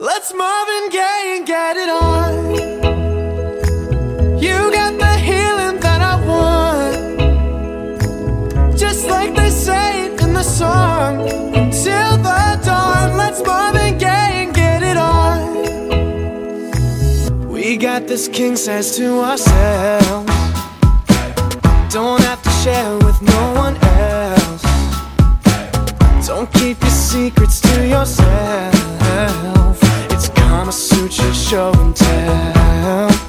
Let's Marvin Gaye and get it on. You got the healing that I want. Just like they say it in the song. Till the dawn, let's Marvin Gaye and get it on. We got this king size to ourselves. Don't have to share with no one else. Don't keep your secrets to yourself. I'm a suit your show and tell.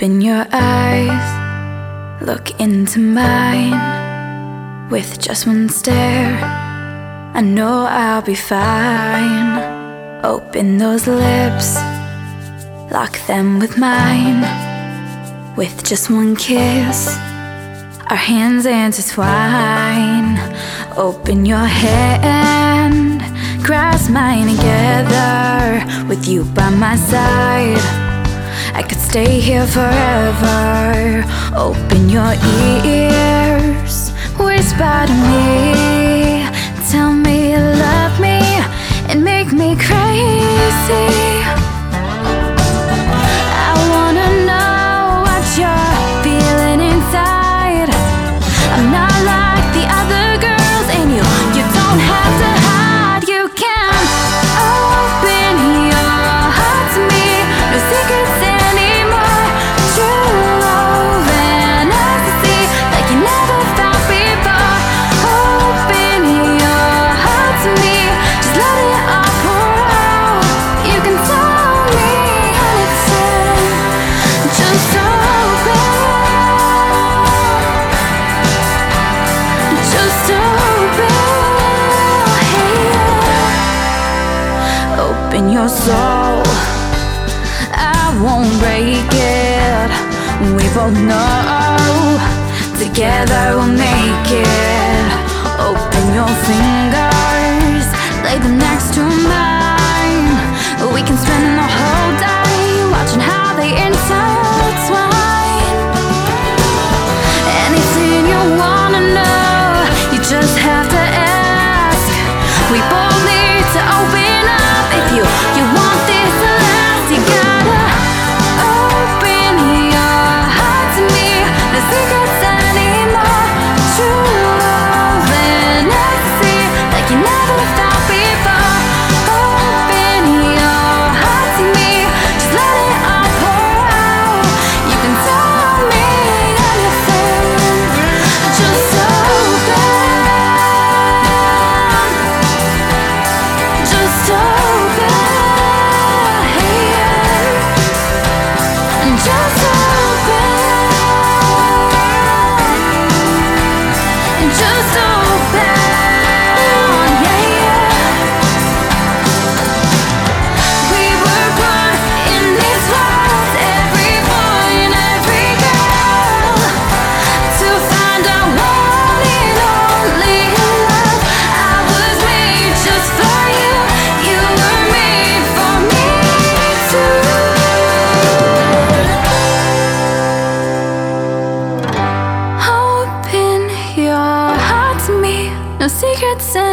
Open your eyes, look into mine. With just one stare, I know I'll be fine. Open those lips, lock them with mine. With just one kiss, our hands intertwine. Open your hand, grasp mine together. With you by my side. I could stay here forever. Open your ears. Whisper to me. Tell me you love me And make me crazy. no Together we'll make secrets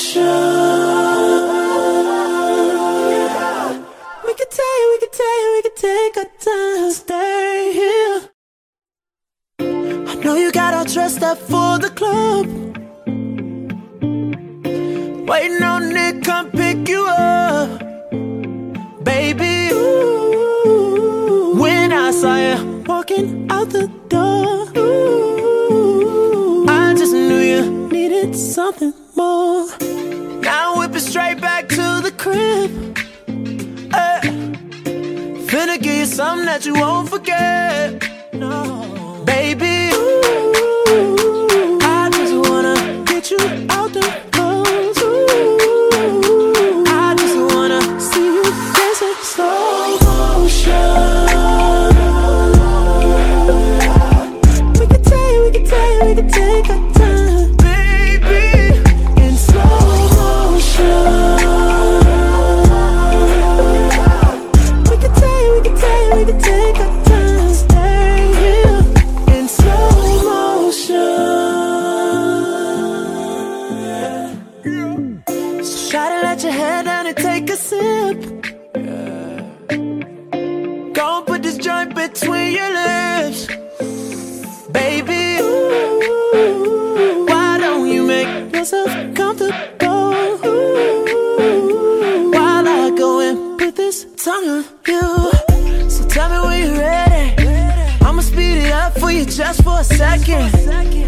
We could take, we could take, we could take our time, stay here. I know you got all dressed up for the club. Waiting on Nick, come that you won't forget. Try to let your head down and take a sip. Go and put this joint between your lips, baby. Ooh, why don't you make yourself comfortable? Ooh, while I go and put this tongue on you. So tell me when you're ready. I'ma speed it up for you just for a second,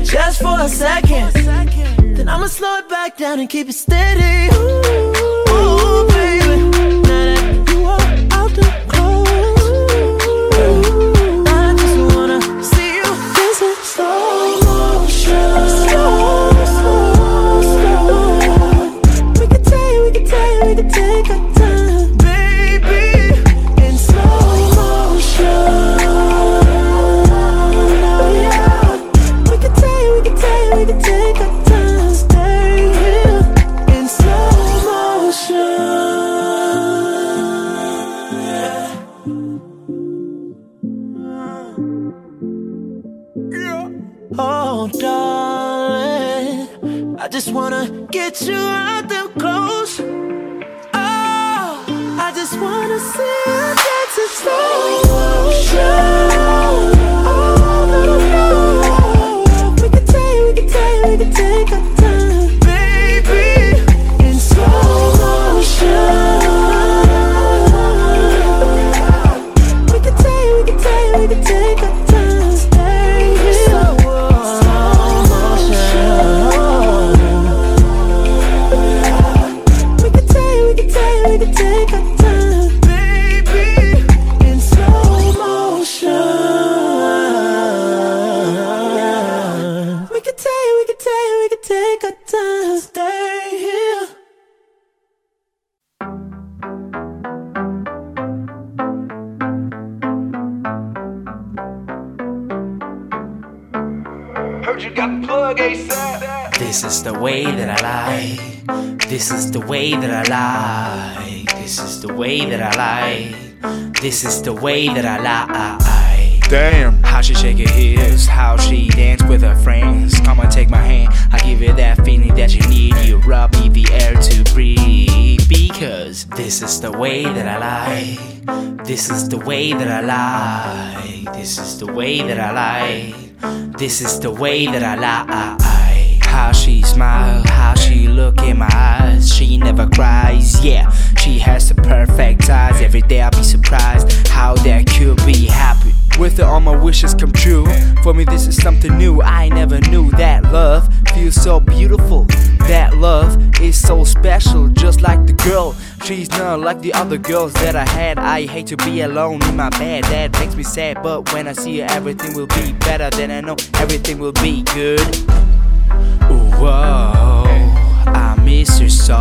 just for a second. Then I'ma slow it back down and keep it steady. Ooh, ooh, get you out them clothes. Oh, I just wanna see you dancing slow motion. This is the way that I like. Damn. How she shake her hips, how she dance with her friends. Come on, take my hand. I give you that feeling that you need. You rub me the air to breathe. Because this is the way that I like. This is the way that I like. This is the way that I like. This is the way that I like. How she smile, how she look in my eyes. She never cries, yeah. She has the perfect eyes. Every day I'll be surprised how that could be happy. With her, all my wishes come true. For me, this is something new. I never knew that love feels so beautiful. That love is so special, just like the girl. She's not like the other girls that I had. I hate to be alone in my bed, that makes me sad. But when I see her, everything will be better. Then I know everything will be good. Whoa, I miss her so,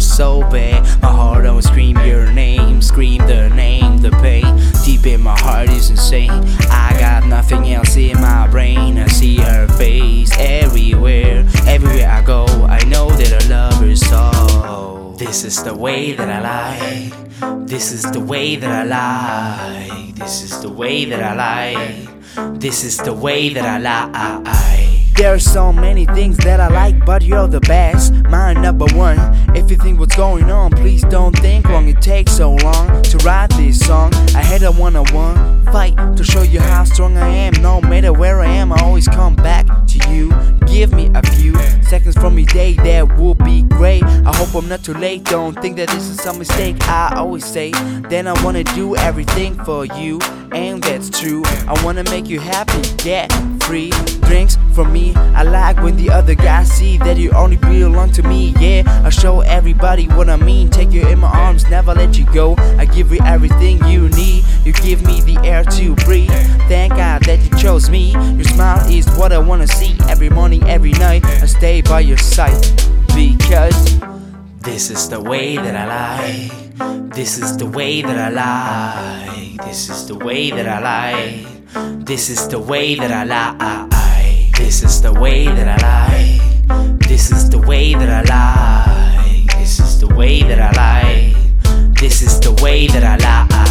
so bad. My heart always scream your name, scream the name, the pain. Deep in my heart is insane. I got nothing else in my brain. I see her face everywhere, everywhere I go I know that I love her so This is the way that I like This is the way that I like This is the way that I like This is the way that I like there's so many things that I like, but you're the best. My number one. If you think what's going on, please don't think long. It takes so long to write this song. I had a one on one fight to show you how strong I am. No matter where I am, I always come back to you. Give me a few seconds from each day, that would be great. I hope I'm not too late. Don't think that this is some mistake. I always say, then I wanna do everything for you, and that's true. I wanna make you happy, get free drinks for me. I like when the other guys see that you only belong to me. Yeah, I show everybody what I mean. Take you in my arms, never let you go. I give you everything you need. You give me the air to breathe. Thank God that you chose me. Your smile is what I wanna see every morning, every night. I stay by your side because this is the way that I like. This is the way that I like. This is the way that I like. This is the way that I like. This is the way that I like. This is the way that I like. This is the way that I like. This is the way that I like.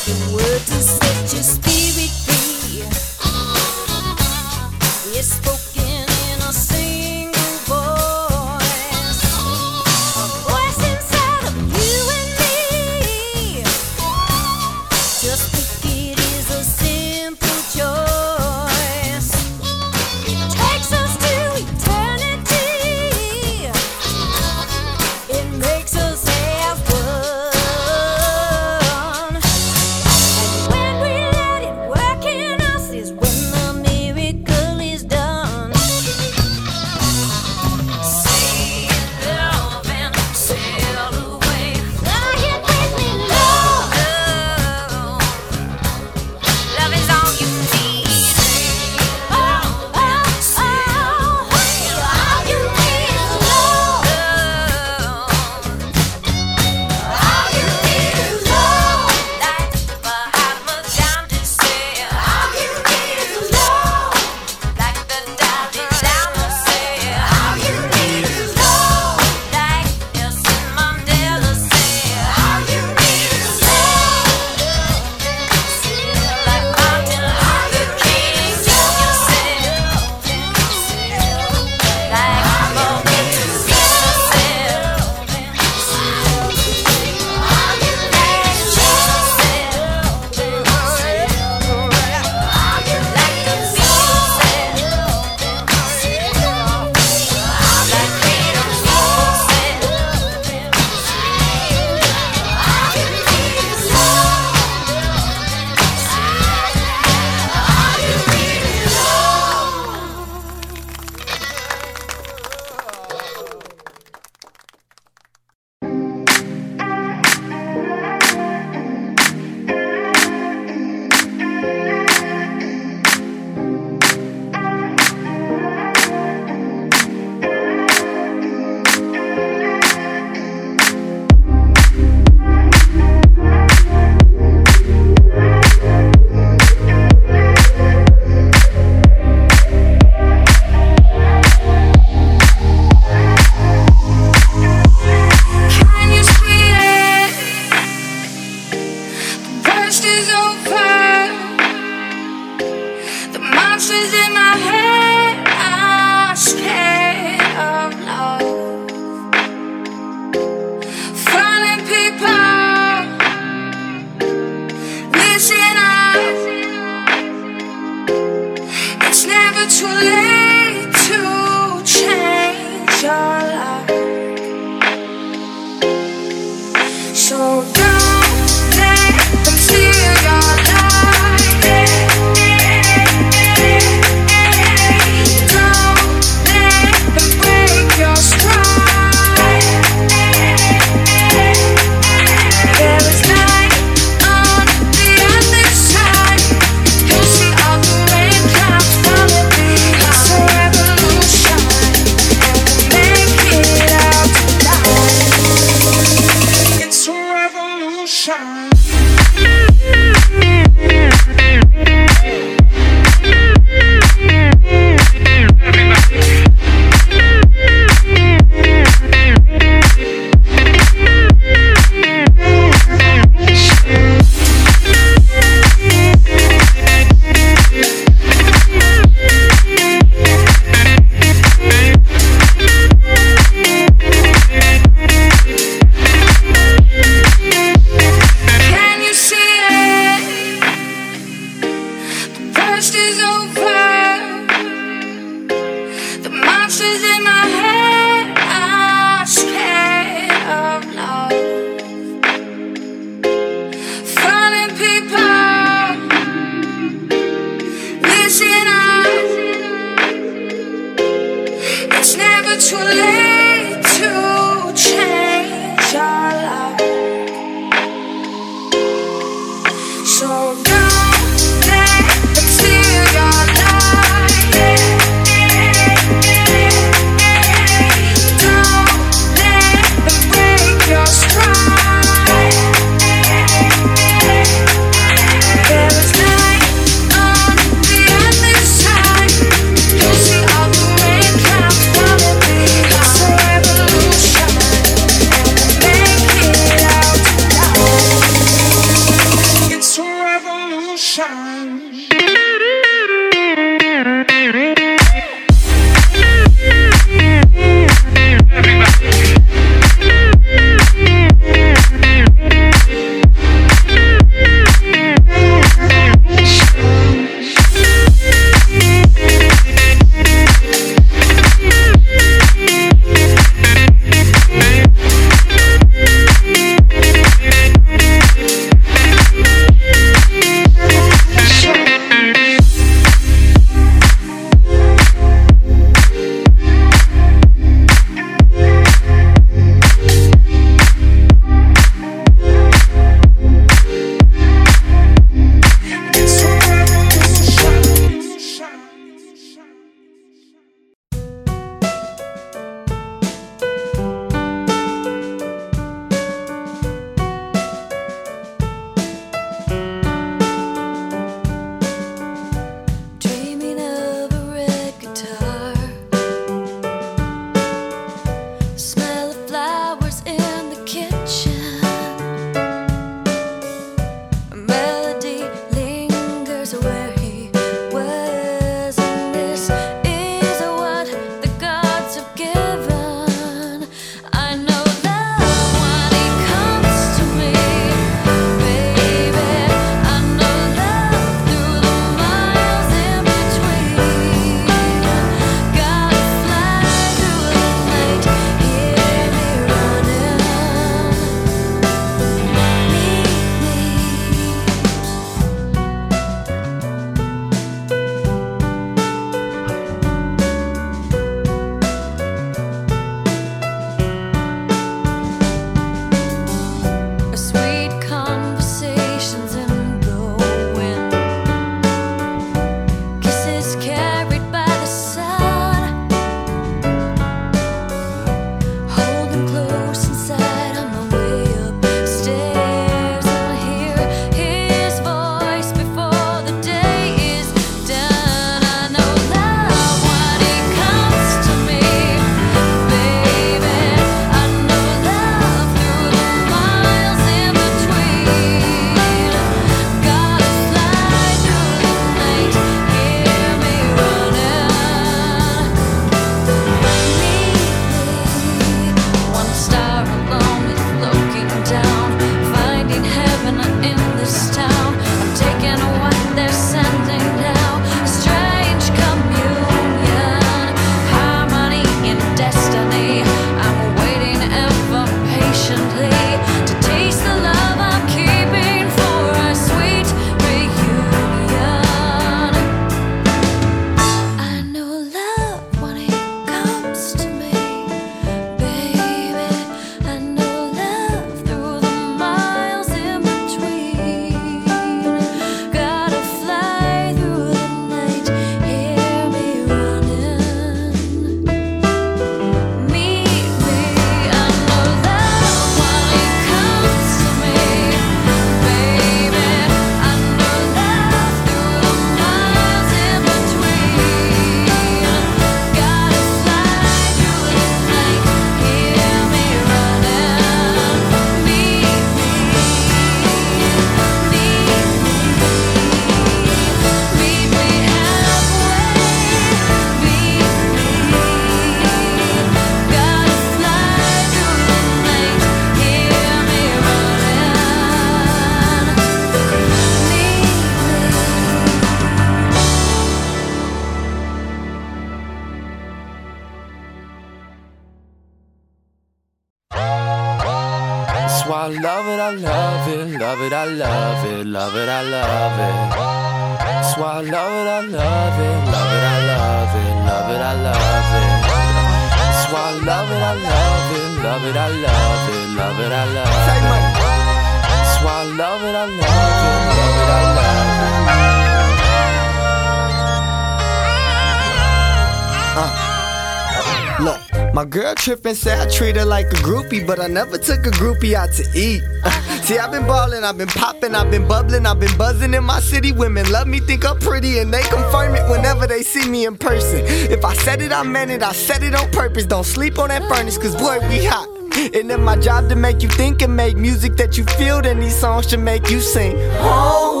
Girl say I treat her like a groupie, but I never took a groupie out to eat. See, I've been ballin', I've been poppin', I've been bubblin', I've been buzzin' in my city. Women love me, think I'm pretty, and they confirm it whenever they see me in person. If I said it, I meant it, I said it on purpose. Don't sleep on that furnace, cause boy, we hot. And then my job to make you think and make music that you feel, then these songs should make you sing. I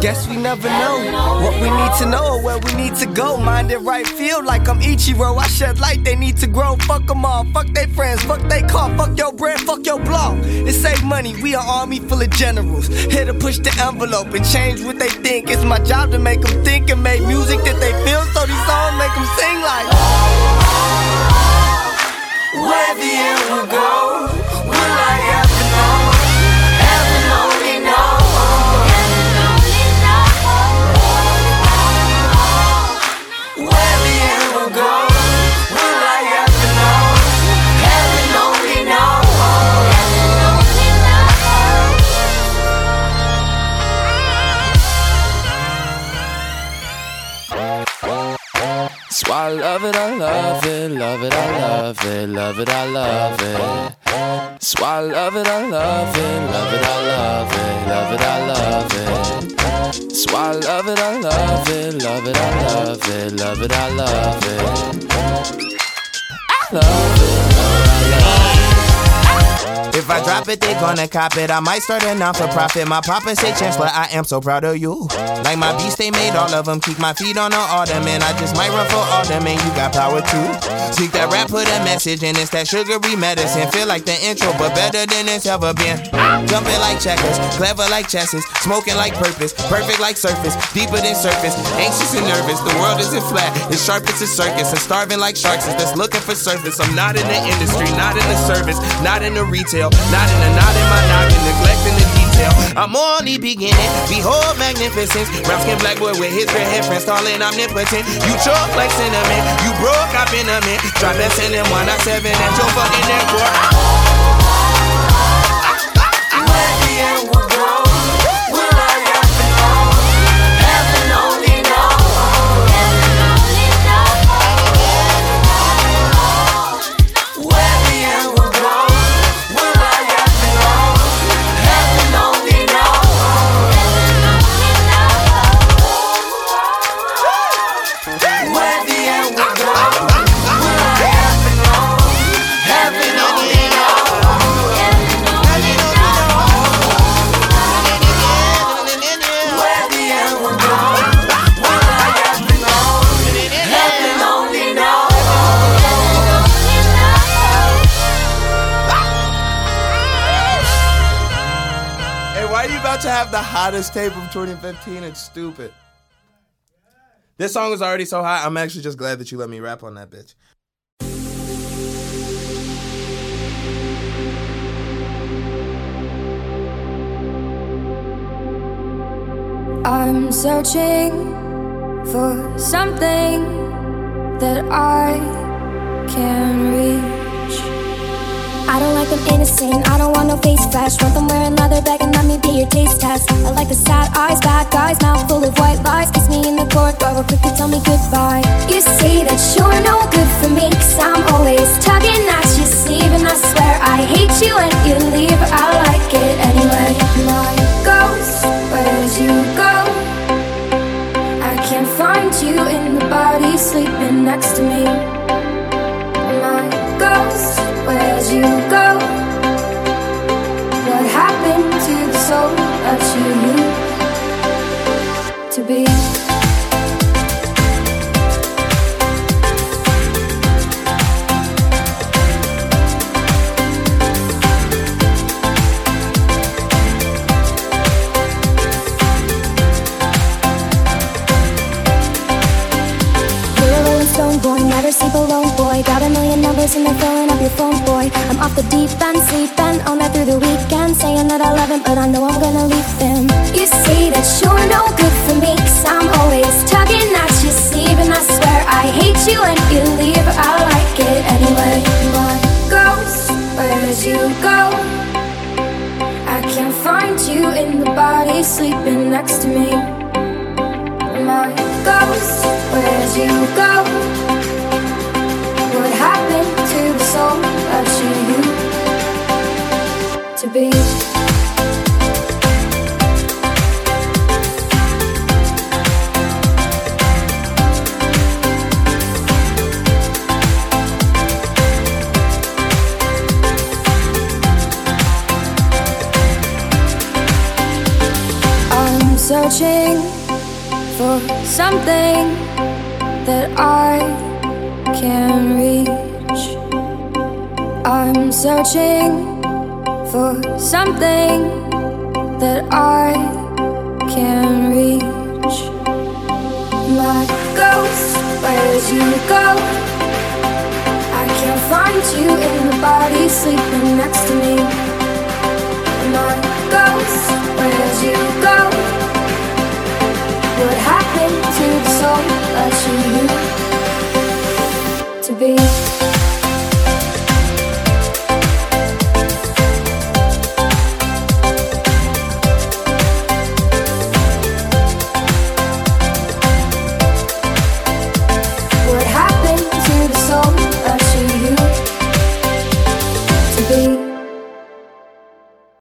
guess we never know what we need to know or where we need to go. Mind it right, feel like I'm Ichiro. I shed light, they need to grow. Fuck them all, fuck they friends, fuck they car, fuck your brand, fuck your blog. It save money, we an army full of generals. Here to push the envelope and change what they think. It's my job to make them think and make music that they feel, so these songs make them sing like. Where the end will go, I love it, I love it, love it, I love it, love it, I love it. Why I love it, I love it, love it, I love it, love it, I love it. Why I love it, I love it, love it, I love it, love it, I love it. I love it. If I drop it, they gonna cop it. I might start a non for profit. My papa say, Chancellor, I am so proud of you. Like my beast, they made all of them. Keep my feet on the ottoman. I just might run for alderman. You got power too. Seek that rap, put a message in. It's that sugary medicine. Feel like the intro, but better than it's ever been. Jumping like checkers, clever like chesses, smoking like purpose, perfect like surface, deeper than surface. Anxious and nervous, the world isn't flat. It's sharp as a circus, and starving like sharks is just looking for surface. I'm not in the industry, not in the service, not in the retail, not in the not in my knocking, neglecting the detail. I'm only beginning. Behold magnificence. Brown skin black boy with his red hair friends, tall and omnipotent. You choke like cinnamon, you broke up in a mint. Drop that cinnamon at seven at your fucking airport. Where the end hottest tape of 2015? It's stupid. This song is already so hot. I'm actually just glad that you let me rap on that bitch. I'm searching for something that I can reach. I don't like them innocent, I don't want no face flash. Want them wearing leather bag and let me be your taste test. I like the sad eyes, bad guys, mouth full of white lies. Kiss me in the corridor, quick to tell me goodbye. You say that you're no good for me, cause I'm always tugging at your sleeve. And I swear I hate you when you leave. I like it anyway. Searching for something that I can reach. I'm searching for something that I can reach. My ghost, where'd you go? I can't find you in the body sleeping next to me. My ghost, where'd you go? What happened to the soul that you used to be?